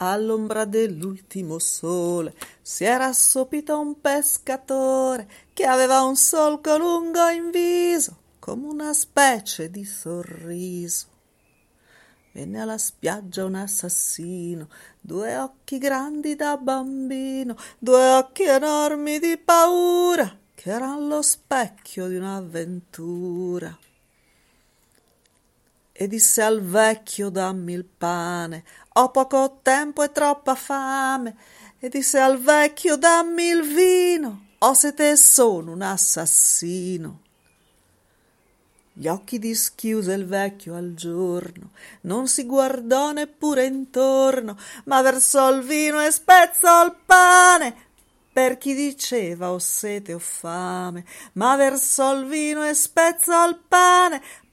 All'ombra dell'ultimo sole si era assopito un pescatore che aveva un solco lungo in viso, come una specie di sorriso. Venne alla spiaggia un assassino, due occhi grandi da bambino, due occhi enormi di paura, che eran lo specchio di un'avventura e disse al vecchio dammi il pane, ho poco tempo e troppa fame, e disse al vecchio dammi il vino, ho sete e sono un assassino. Gli occhi dischiuse il vecchio al giorno, non si guardò neppure intorno, ma versò il vino e spezzò il pane, per chi diceva ho sete o fame, ma versò il vino e spezzò il pane,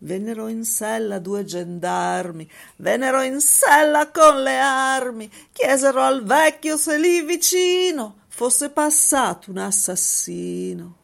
Vennero in sella due gendarmi, vennero in sella con le armi, chiesero al vecchio se lì vicino fosse passato un assassino.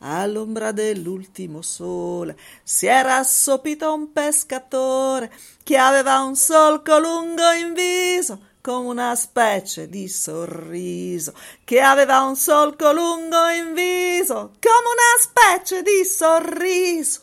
All'ombra dell'ultimo sole si era assopito un pescatore che aveva un solco lungo in viso, come una specie di sorriso, che aveva un solco lungo in viso, come una specie di sorriso